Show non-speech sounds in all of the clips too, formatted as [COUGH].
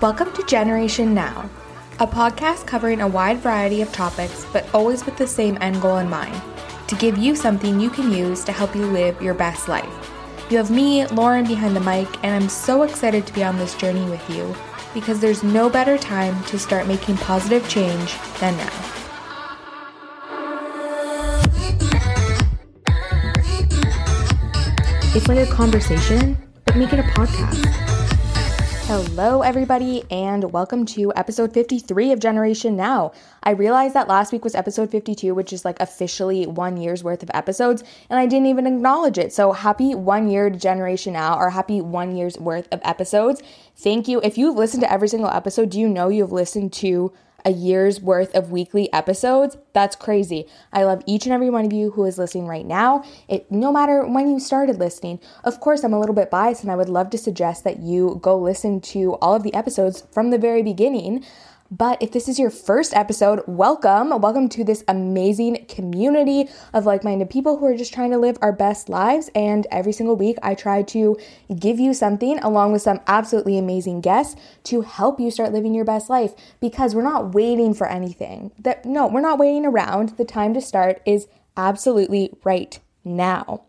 Welcome to Generation Now, a podcast covering a wide variety of topics, but always with the same end goal in mind to give you something you can use to help you live your best life. You have me, Lauren, behind the mic, and I'm so excited to be on this journey with you because there's no better time to start making positive change than now. It's like a conversation, but make it a podcast. Hello, everybody, and welcome to episode 53 of Generation Now. I realized that last week was episode 52, which is like officially one year's worth of episodes, and I didn't even acknowledge it. So, happy one year to Generation Now, or happy one year's worth of episodes. Thank you. If you've listened to every single episode, do you know you've listened to a year's worth of weekly episodes. That's crazy. I love each and every one of you who is listening right now. It no matter when you started listening. Of course, I'm a little bit biased and I would love to suggest that you go listen to all of the episodes from the very beginning. But if this is your first episode, welcome. Welcome to this amazing community of like minded people who are just trying to live our best lives. And every single week, I try to give you something along with some absolutely amazing guests to help you start living your best life because we're not waiting for anything. That no, we're not waiting around. The time to start is absolutely right now.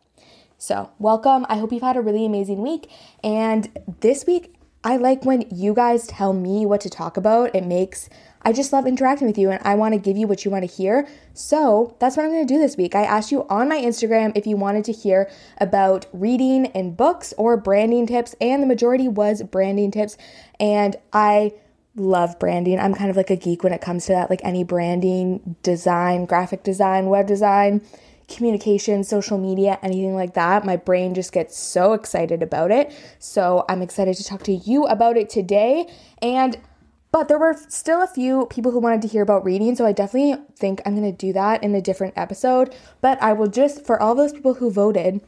So, welcome. I hope you've had a really amazing week. And this week, I like when you guys tell me what to talk about. It makes I just love interacting with you and I want to give you what you want to hear. So that's what I'm to do this week. I asked you on my Instagram if you wanted to hear about reading and books or branding tips, and the majority was branding tips. And I love branding. I'm kind of like a geek when it comes to that, like any branding, design, graphic design, web design communication, social media, anything like that. My brain just gets so excited about it. So I'm excited to talk to you about it today. And but there were still a few people who wanted to hear about reading, so I definitely think I'm going to do that in a different episode. But I will just, for all those people who voted,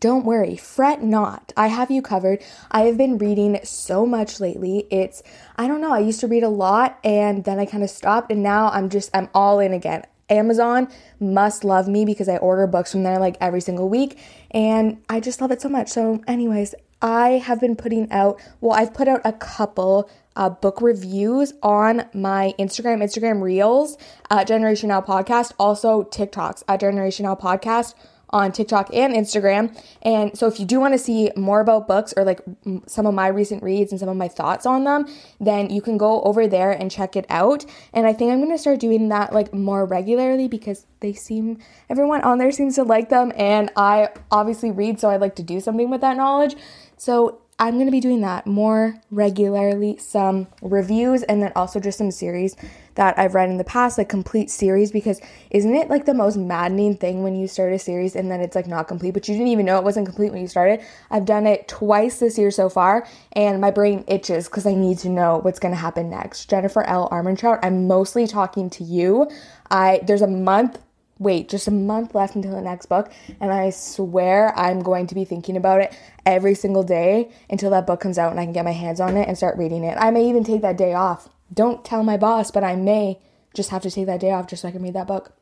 don't worry, fret not. I have you covered. I have been reading so much lately. It's, I don't know, I used to read a lot and then I kind of stopped and now I'm just, I'm all in again. Amazon must love me because I order books from there like every single week and I just love it so much. So, anyways, I have been putting out, well, I've put out a couple uh, book reviews on my Instagram, Instagram Reels, uh, Generation Now Podcast, also TikToks at Generation Now Podcast on TikTok and Instagram. And so if you do want to see more about books or like some of my recent reads and some of my thoughts on them, then you can go over there and check it out. And I think I'm going to start doing that like more regularly because they seem everyone on there seems to like them and I obviously read so I like to do something with that knowledge. So I'm going to be doing that more regularly, some reviews, and then also just some series that I've read in the past, like complete series, because isn't it like the most maddening thing when you start a series and then it's like not complete, but you didn't even know it wasn't complete when you started? I've done it twice this year so far, and my brain itches because I need to know what's going to happen next. Jennifer L. Armentrout, I'm mostly talking to you. I there's a month wait, just a month left until the next book, and I swear I'm going to be thinking about it every single day until that book comes out and I can get my hands on it and start reading it. I may even take that day off. Don't tell my boss, but I may just have to take that day off just so I can read that book.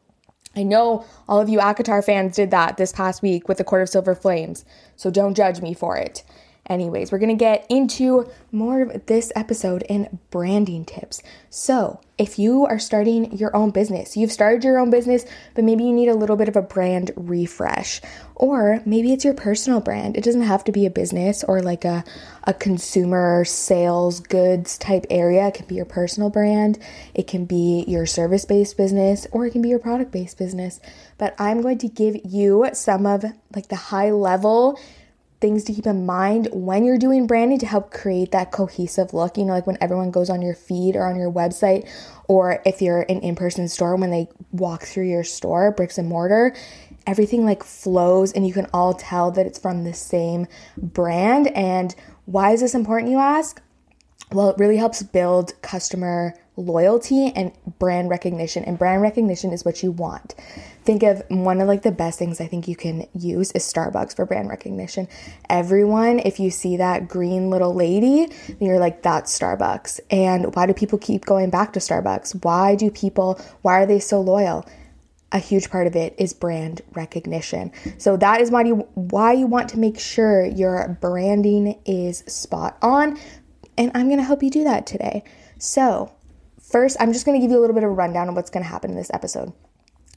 I know all of you ACOTAR fans did that this past week with the Court of Silver Flames, so don't judge me for it. Anyways, we're gonna get into more of this episode in branding tips. So, if you are starting your own business, you've started your own business, but maybe you need a little bit of a brand refresh, or maybe it's your personal brand. It doesn't have to be a business or like a, a consumer sales goods type area. It can be your personal brand, it can be your service based business, or it can be your product based business. But I'm going to give you some of like the high level things to keep in mind when you're doing branding to help create that cohesive look. You know, like when everyone goes on your feed or on your website, or if you're an in person store, when they walk through your store, bricks and mortar, everything like flows and you can all tell that it's from the same brand. And why is this important, you ask? Well, it really helps build customer loyalty and brand recognition. And brand recognition is what you want think of one of like the best things I think you can use is Starbucks for brand recognition. Everyone, if you see that green little lady, you're like, that's Starbucks. And why do people keep going back to Starbucks? Why do people, why are they so loyal? A huge part of it is brand recognition. So that is why you why you want to make sure your branding is spot on And I'm going to help you do that today. So, first, I'm just going to give you a little bit of a rundown of what's going to happen in this episode.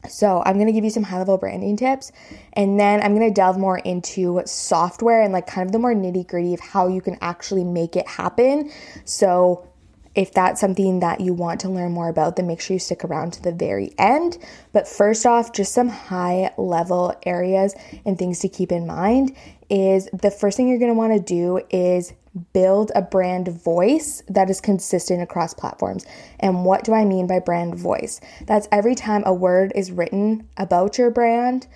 So, I'm going to give you some high level branding tips, and then I'm going to delve more into software and like kind of the more nitty gritty of how you can actually make it happen. So, if that's something that you want to learn more about, then make sure you stick around to the very end. But first off, just some high level areas and things to keep in mind is the first thing you're going to want to do is build a brand voice that is consistent across platforms. And what do I mean by brand voice? That's every time a word is written about your brand,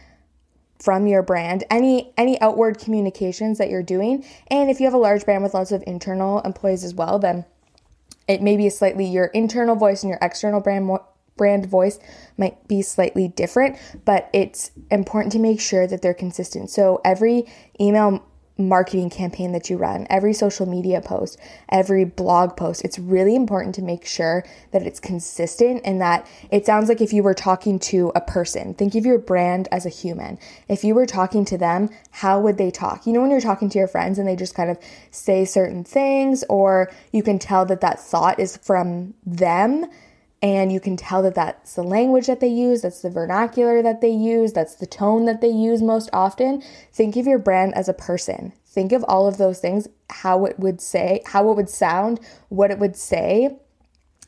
from your brand any any outward communications that you're doing and if you have a large brand with lots of internal employees as well then it may be slightly your internal voice and your external brand brand voice might be slightly different, but it's important to make sure that they're consistent. So every email marketing campaign that you run, every social media post, every blog post, it's really important to make sure that it's consistent and that it sounds like if you were talking to a person, think of your brand as a human. If you were talking to them, how would they talk? You know, when you're talking to your friends and they just kind of say certain things, or you can tell that that thought is from them and you can tell that that's the language that they use, that's the vernacular that they use, that's the tone that they use most often. Think of your brand as a person. Think of all of those things, how it would say, how it would sound, what it would say,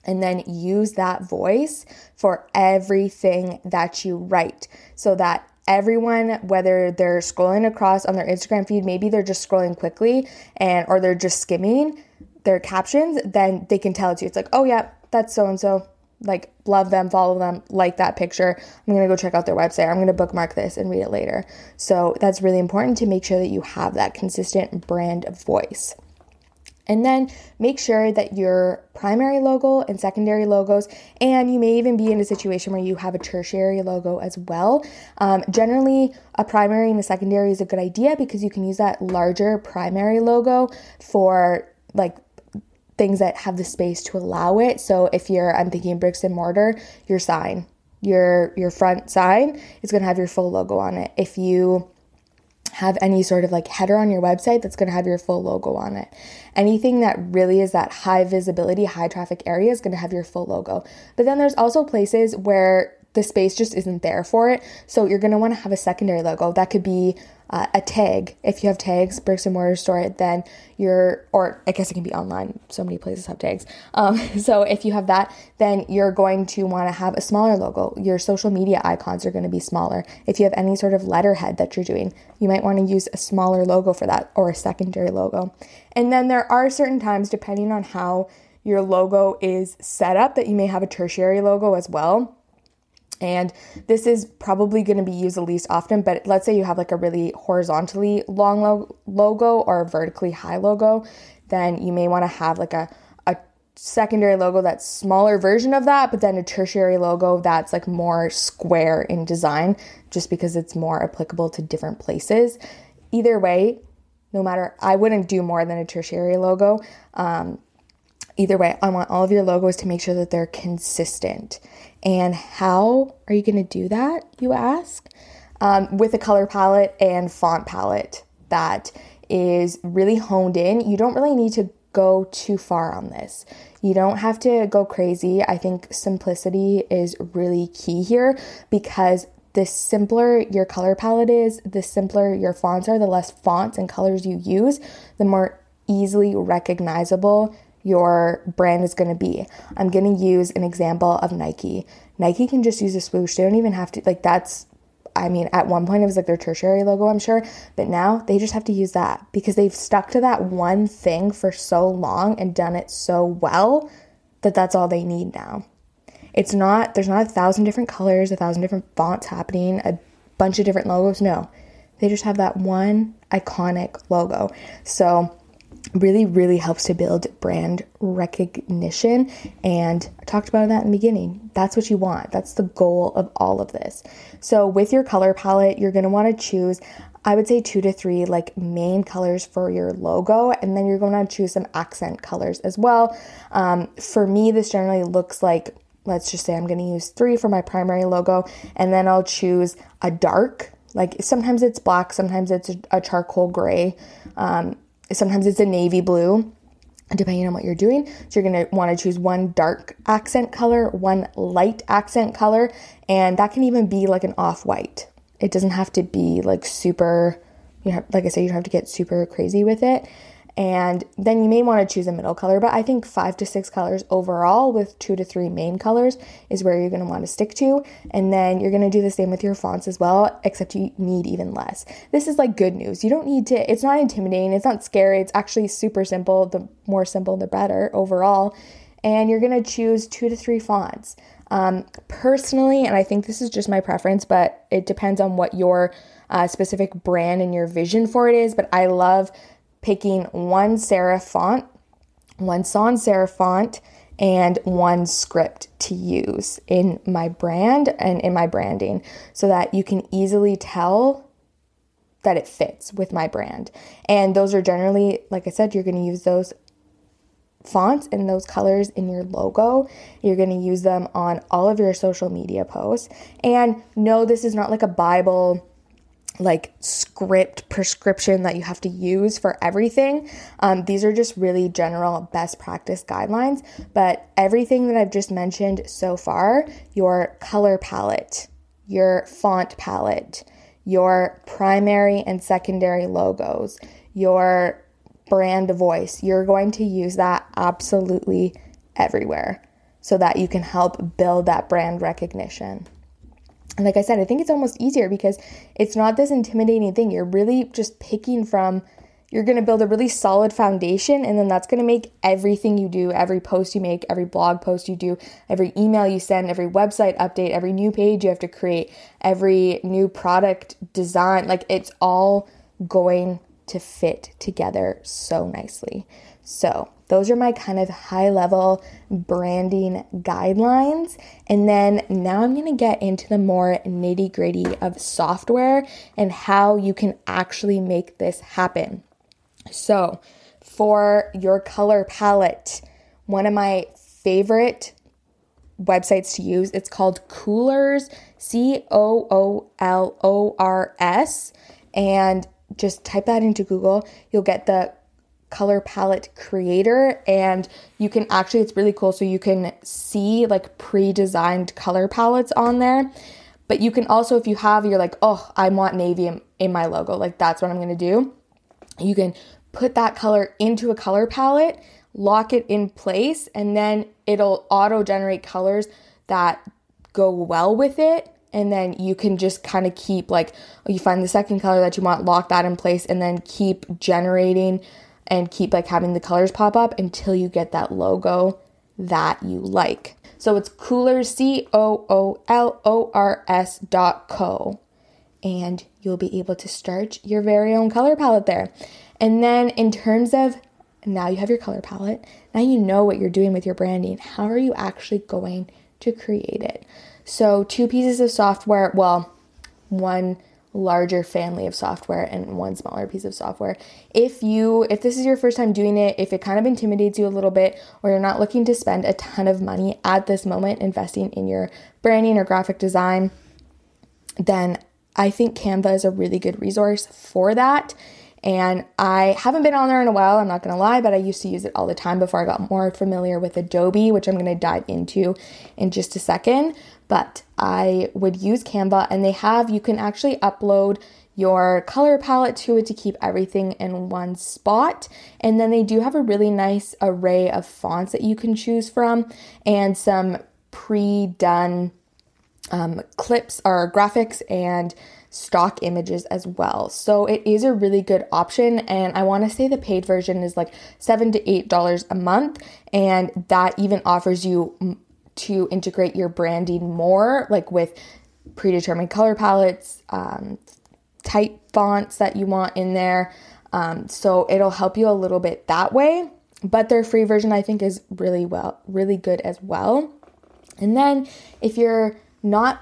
and then use that voice for everything that you write so that everyone whether they're scrolling across on their Instagram feed, maybe they're just scrolling quickly and or they're just skimming their captions, then they can tell it to you. It's like, "Oh yeah, that's so and so like love them, follow them, like that picture. I'm going to go check out their website. I'm going to bookmark this and read it later. So that's really important to make sure that you have that consistent brand voice. And then make sure that your primary logo and secondary logos, and you may even be in a situation where you have a tertiary logo as well. Um, generally, a primary and a secondary is a good idea because you can use that larger primary logo for like things that have the space to allow it. So if you're I'm thinking bricks and mortar, your sign, your your front sign is going to have your full logo on it. If you have any sort of like header on your website that's going to have your full logo on it. Anything that really is that high visibility, high traffic area is going to have your full logo. But then there's also places where the space just isn't there for it. So you're want to have a secondary logo. That could be uh, a tag. If you have tags, bricks and mortar store, then you're, or I guess it can be online. So many places have tags. Um, [LAUGHS] so if you have that, then you're going to want to have a smaller logo. Your social media icons are to be smaller. If you have any sort of letterhead that you're doing, you might want to use a smaller logo for that or a secondary logo. And then there are certain times, depending on how your logo is set up, that you may have a tertiary logo as well. And this is probably going to be used the least often, but let's say you have like a really horizontally long lo- logo or a vertically high logo, then you may want to have like a, a secondary logo that's smaller version of that, but then a tertiary logo that's like more square in design, just because it's more applicable to different places. Either way, no matter, I wouldn't do more than a tertiary logo. Um, either way, I want all of your logos to make sure that they're consistent. And how are you going to do that, you ask? Um, with a color palette and font palette that is really honed in. You don't really need to go too far on this. You don't have to go crazy. I think simplicity is really key here because the simpler your color palette is, the simpler your fonts are, the less fonts and colors you use, the more easily recognizable your brand is going to be. I'm going to use an example of Nike. Nike can just use a swoosh. They don't even have to, like, that's, I mean, at one point it was like their tertiary logo, I'm sure, but now they just have to use that because they've stuck to that one thing for so long and done it so well that that's all they need now. It's not, there's not a thousand different colors, a thousand different fonts happening, a bunch of different logos. No, they just have that one iconic logo. So, really, really helps to build brand recognition. And I talked about that in the beginning. That's what you want. That's the goal of all of this. So, with your color palette, you're want to choose. I would say two to three like main colors for your logo, and then you're going to choose some accent colors as well. Um, for me, this generally looks like let's just say I'm to use three for my primary logo, and then I'll choose a dark. Like sometimes it's black, sometimes it's a, charcoal gray. Um, sometimes it's a navy blue, depending on what you're doing. So you're going to want to choose one dark accent color, one light accent color, and that can even be like an off white. It doesn't have to be like super, you know, like I said, you don't have to get super crazy with it. And then you may want to choose a middle color, but I think five to six colors overall with two to three main colors is where you're going to want to stick to. And then you're going to do the same with your fonts as well, except you need even less. This is like good news. You don't need to, it's not intimidating, it's not scary, it's actually super simple. The more simple, the better overall. And you're going to choose two to three fonts. Um, personally, and I think this is just my preference, but it depends on what your uh, specific brand and your vision for it is. But I love picking one serif font, one sans serif font, and one script to use in my brand and in my branding so that you can easily tell that it fits with my brand. And those are generally, like I said, you're going to use those fonts and those colors in your logo. You're going to use them on all of your social media posts. And no, this is not like a Bible like script prescription that you have to use for everything. Um, these are just really general best practice guidelines. But everything that I've just mentioned so far your color palette, your font palette, your primary and secondary logos, your brand voice, you're going to use that absolutely everywhere so that you can help build that brand recognition. Like I said, I think it's almost easier because it's not this intimidating thing. You're really just picking from, you're going to build a really solid foundation, and then that's going to make everything you do, every post you make, every blog post you do, every email you send, every website update, every new page you have to create, every new product design like it's all going to fit together so nicely. So, those are my kind of high level branding guidelines. And then now I'm going to get into the more nitty gritty of software and how you can actually make this happen. So, for your color palette, one of my favorite websites to use, it's called Coolors, C O O L O R S. And just type that into Google. You'll get the color palette creator and you can actually it's really cool. So you can see like pre-designed color palettes on there. But you can also if you have you're like oh i want navy in, in my logo like that's what i'm going to do. You can put that color into a color palette lock it in place and then it'll auto generate colors that go well with it. And then you can just kind of keep like oh, you find the second color that you want lock that in place and then keep generating and keep like having the colors pop up until you get that logo that you like. So it's coolors, C O O L O R S dot co. And you'll be able to start your very own color palette there. And then in terms of now you have your color palette, now you know what you're doing with your branding. How are you actually going to create it? So, two pieces of software, well, one larger family of software and one smaller piece of software. If you if this is your first time doing it, if it kind of intimidates you a little bit or you're not looking to spend a ton of money at this moment investing in your branding or graphic design, then I think Canva is a really good resource for that. And I haven't been on there in a while, I'm not gonna lie, but I used to use it all the time before I got more familiar with Adobe, which I'm gonna dive into in just a second but I would use Canva and they have, you can actually upload your color palette to it to keep everything in one spot. And then they do have a really nice array of fonts that you can choose from and some pre done um, clips or graphics and stock images as well. So it is a really good option. And I want to say the paid version is like seven to eight dollars a month. And that even offers you to integrate your branding more, like with predetermined color palettes, um, type fonts that you want in there. Um, so it'll help you a little bit that way. But their free version, I think, is really well, really good as well. And then if you're not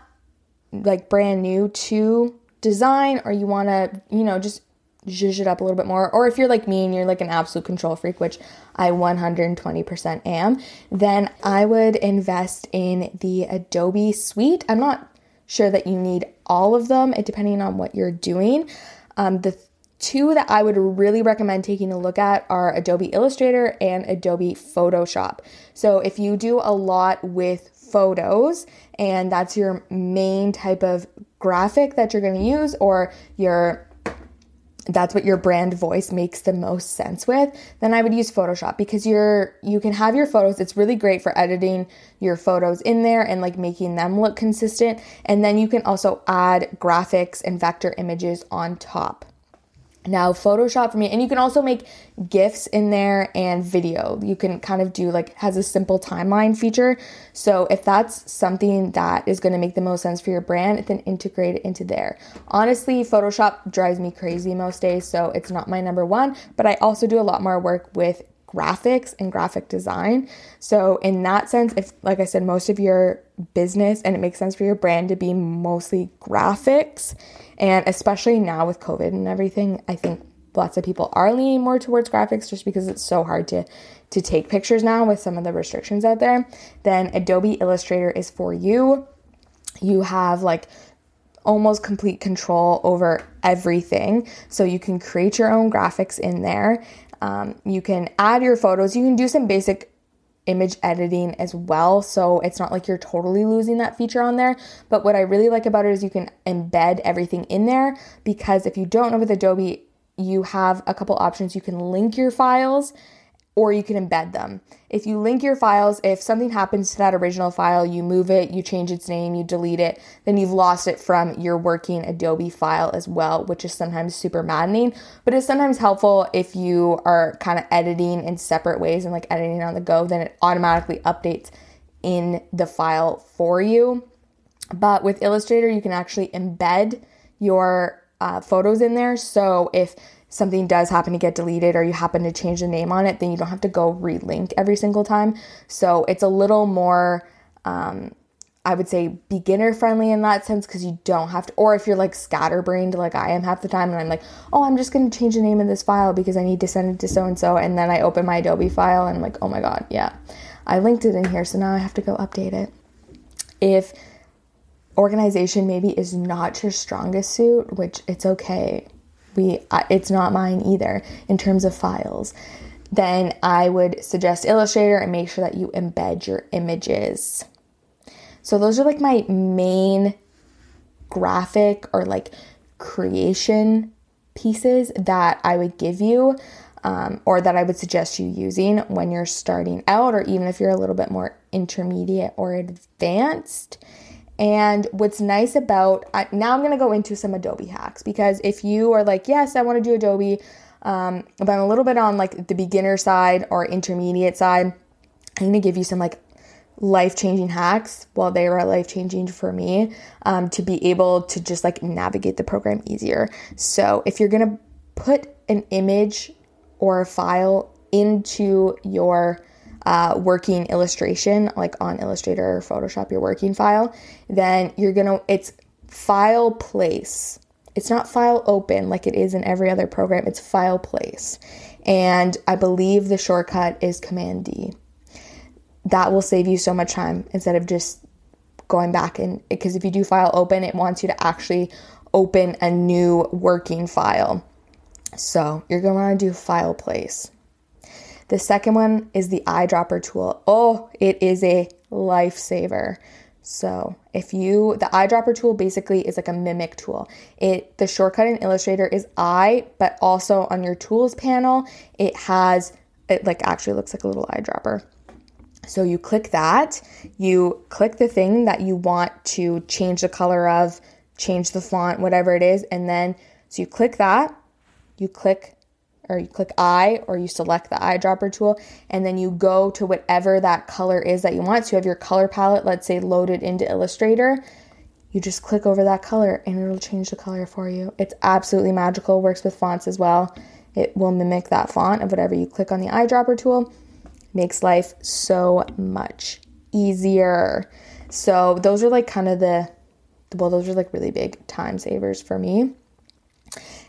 like brand new to design or you want to, you know, just zhuzh it up a little bit more, or if you're like me and you're like an absolute control freak, which I 120% am, then I would invest in the Adobe Suite. I'm not sure that you need all of them, depending on what you're doing. Um, the two that I would really recommend taking a look at are Adobe Illustrator and Adobe Photoshop. So if you do a lot with photos and that's your main type of graphic that you're going to use or your that's what your brand voice makes the most sense with then i would use photoshop because you're you can have your photos. It's really great for editing your photos in there and like making them look consistent. And then you can also add graphics and vector images on top now, Photoshop for me, and you can also make GIFs in there and video. You can kind of do like, has a simple timeline feature. So, if that's something that is going to make the most sense for your brand, then integrate it into there. Honestly, Photoshop drives me crazy most days, so it's not my number one, but I also do a lot more work with graphics and graphic design. So, in that sense, if, like I said, most of your business and it makes sense for your brand to be mostly graphics, and especially now with COVID and everything, I think lots of people are leaning more towards graphics just because it's so hard to to take pictures now with some of the restrictions out there. Then Adobe Illustrator is for you. You have like almost complete control over everything. So you can create your own graphics in there. Um, you can add your photos. You can do some basic image editing as well. So it's not like you're totally losing that feature on there. But what I really like about it is you can embed everything in there because if you don't know with Adobe, you have a couple options. You can link your files or you can embed them. If you link your files, if something happens to that original file, you move it, you change its name, you delete it, then you've lost it from your working Adobe file as well, which is sometimes super maddening. But it's sometimes helpful if you are kind of editing in separate ways and like editing on the go, then it automatically updates in the file for you. But with Illustrator, you can actually embed your uh, photos in there. So if something does happen to get deleted or you happen to change the name on it, then you don't have to go relink every single time. So it's a little more, um, I would say, beginner friendly in that sense because you don't have to, or if you're like scatterbrained like I am half the time and I'm like, oh, I'm just going to change the name of this file because I need to send it to so and so. And then I open my Adobe file and I'm like, oh my God, yeah, I linked it in here. So now I have to go update it. If organization maybe is not your strongest suit, which it's okay we it's not mine either in terms of files. Then i would suggest illustrator and make sure that you embed your images. So those are like my main graphic or like creation pieces that i would give you um, or that i would suggest you using when you're starting out or even if you're a little bit more intermediate or advanced and what's nice about now, I'm to go into some Adobe hacks because if you are like, yes, I want to do Adobe, um, but I'm a little bit on like the beginner side or intermediate side, I'm to give you some like life changing hacks. Well, they were life changing for me um, to be able to just like navigate the program easier. So if you're to put an image or a file into your uh, working illustration, like on Illustrator or Photoshop, your working file, then you're gonna, it's file place. It's not file open like it is in every other program, it's file place. And I believe the shortcut is Command D. That will save you so much time instead of just going back and because if you do file open, it wants you to actually open a new working file. So you're gonna wanna do file place. The second one is the eyedropper tool. Oh, it is a lifesaver. So, if you the eyedropper tool basically is like a mimic tool. It the shortcut in Illustrator is eye, but also on your tools panel, it has it like actually looks like a little eyedropper. So you click that, you click the thing that you want to change the color of, change the font, whatever it is, and then so you click that, you click or you click eye or you select the eyedropper tool and then you go to whatever that color is that you want. So you have your color palette, let's say loaded into Illustrator. You just click over that color and it'll change the color for you. It's absolutely magical, works with fonts as well. It will mimic that font of whatever you click on the eyedropper tool. Makes life so much easier. So those are like kind of the well, those are like really big time savers for me.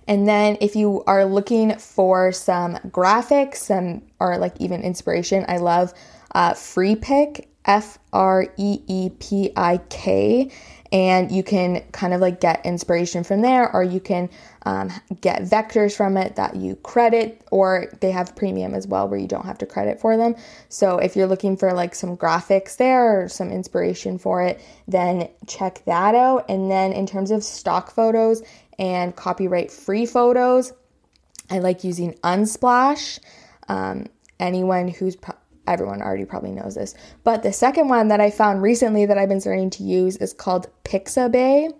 And then if you are looking for some graphics, some or like even inspiration, I love uh, Freepik, F R E E P I K. and you can kind of like get inspiration from there, or you can um, get vectors from it that you credit, or they have premium as well where you don't have to credit for them. So if you're looking for like some graphics there or some inspiration for it, then check that out. And then in terms of stock photos and copyright free photos, I like using Unsplash. Um, anyone who's pro- everyone already probably knows this. But the second one that I found recently that I've been starting to use is called Pixabay.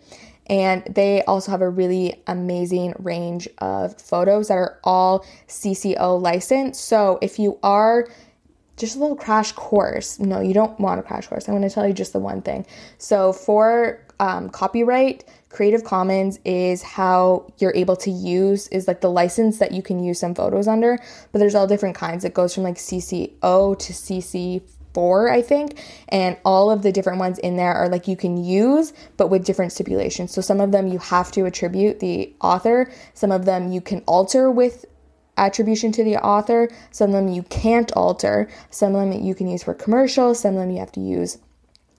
And they also have a really amazing range of photos that are all CC0 licensed. So if you are just a little crash course, no, you don't want a crash course. I'm going to tell you just the one thing. So for um, copyright, Creative Commons is how you're able to use, is like the license that you can use some photos under, but there's all different kinds. It goes from like CC0 to CC four, I think. And all of the different ones in there are like you can use, but with different stipulations. So some of them you have to attribute the author, some of them you can alter with attribution to the author, some of them you can't alter, some of them you can use for commercial, some of them you have to use,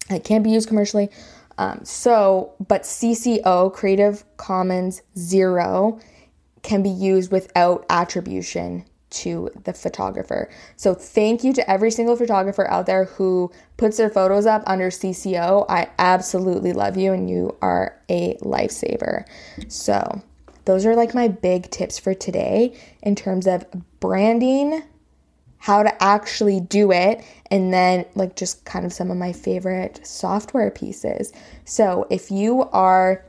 it can't be used commercially. Um, so, but CC0, Creative Commons Zero, can be used without attribution to the photographer. So, thank you to every single photographer out there who puts their photos up under CC0. I absolutely love you and you are a lifesaver. So, those are like my big tips for today in terms of branding how to actually do it, and then like just kind of some of my favorite software pieces. So if you are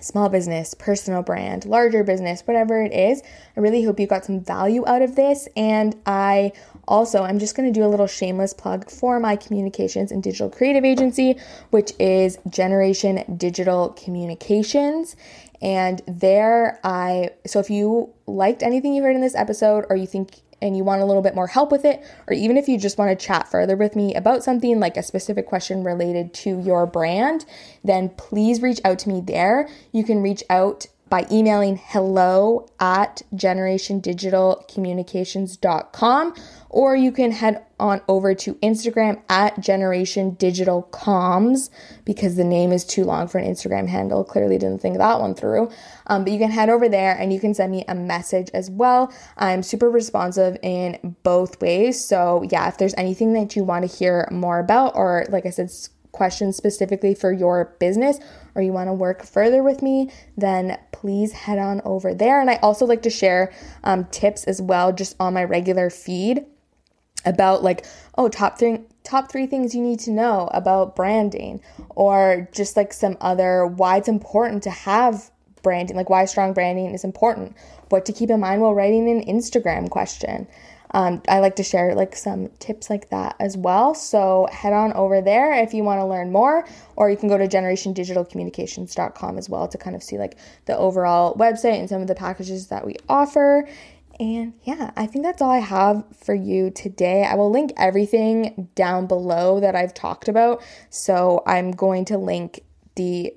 small business, personal brand, larger business, whatever it is. I really hope you got some value out of this. And I also, I'm just going to do a little shameless plug for my communications and digital creative agency, which is Generation Digital Communications. And there I, so if you liked anything you heard in this episode or you think and you want a little bit more help with it, or even if you just want to chat further with me about something like a specific question related to your brand, then please reach out to me there. You can reach out by emailing hello at generationdigitalcommunications.com or you can head on over to Instagram at Generation Digital Comms because the name is too long for an Instagram handle. Clearly didn't think that one through. Um, but you can head over there and you can send me a message as well. I'm super responsive in both ways. So, yeah, if there's anything that you want to hear more about, or like I said, questions specifically for your business or you want to work further with me, then please head on over there. And I also like to share um, tips as well just on my regular feed about like, oh, top three top three things you need to know about branding or just like some other why it's important to have branding, like why strong branding is important, what to keep in mind while writing an Instagram question. Um, I like to share like some tips like that as well. So head on over there if you want to learn more, or you can go to generationdigitalcommunications.com as well to kind of see like the overall website and some of the packages that we offer. And yeah, I think that's all I have for you today. I will link everything down below that I've talked about. So I'm going to link the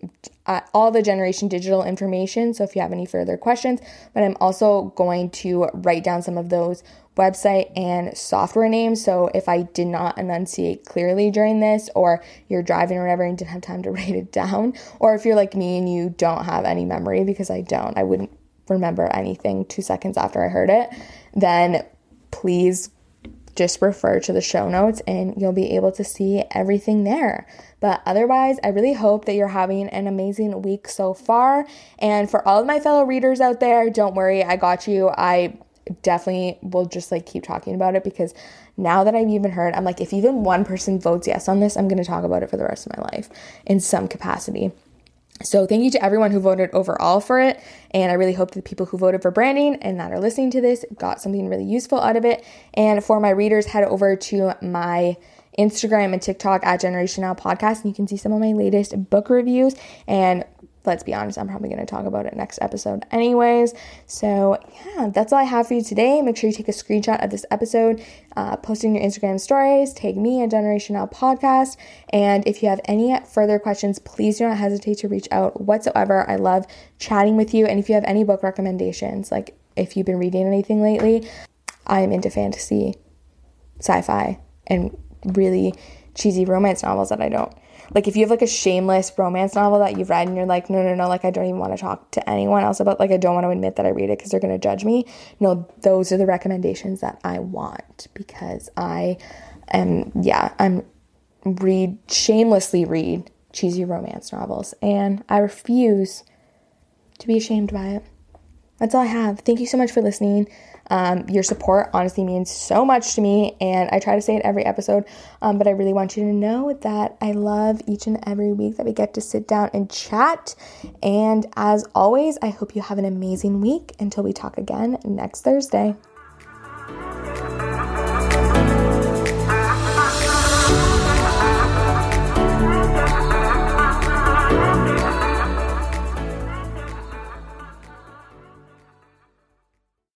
uh, all the generation digital information so if you have any further questions but i'm also going to write down some of those website and software names. So if I did not enunciate clearly during this, or you're driving or whatever and didn't have time to [LAUGHS] write it down, or if you're like me and you don't have any memory, because I don't, I wouldn't remember anything two seconds after I heard it, then please just refer to the show notes and you'll be able to see everything there. But otherwise, I really hope that you're having an amazing week so far. And for all of my fellow readers out there, don't worry, I got you. I definitely will just like keep talking about it because now that I've even heard, I'm like, if even one person votes yes on this, I'm going to talk about it for the rest of my life in some capacity. So, thank you to everyone who voted overall for it. And I really hope that the people who voted for branding and that are listening to this got something really useful out of it. And for my readers, head over to my Instagram and TikTok at Generation Now Podcast, and you can see some of my latest book reviews and let's be honest, I'm probably going to talk about it next episode, anyways. So, yeah, that's all I have for you today. Make sure you take a screenshot of this episode, uh, your Instagram stories, tag me at Generation Now Podcast. And if you have any further questions, please do not hesitate to reach out whatsoever. I love chatting with you. And if you have any book recommendations, like if you've been reading anything lately, I'm into fantasy, sci fi, and really cheesy romance novels that I don't. Like if you have like a shameless romance novel that you've read and you're like, no, no, no, like I don't even want to talk to anyone else about, like I don't want to admit that I read it because they're gonna judge me. No, those are the recommendations that I want because I am, yeah, I'm read shamelessly read cheesy romance novels and I refuse to be ashamed by it. That's all I have. Thank you so much for listening. Um, your support honestly means so much to me, and I try to say it every episode, um, but I really want you to know that I love each and every week that we get to sit down and chat. And as always, I hope you have an amazing week until we talk again next Thursday.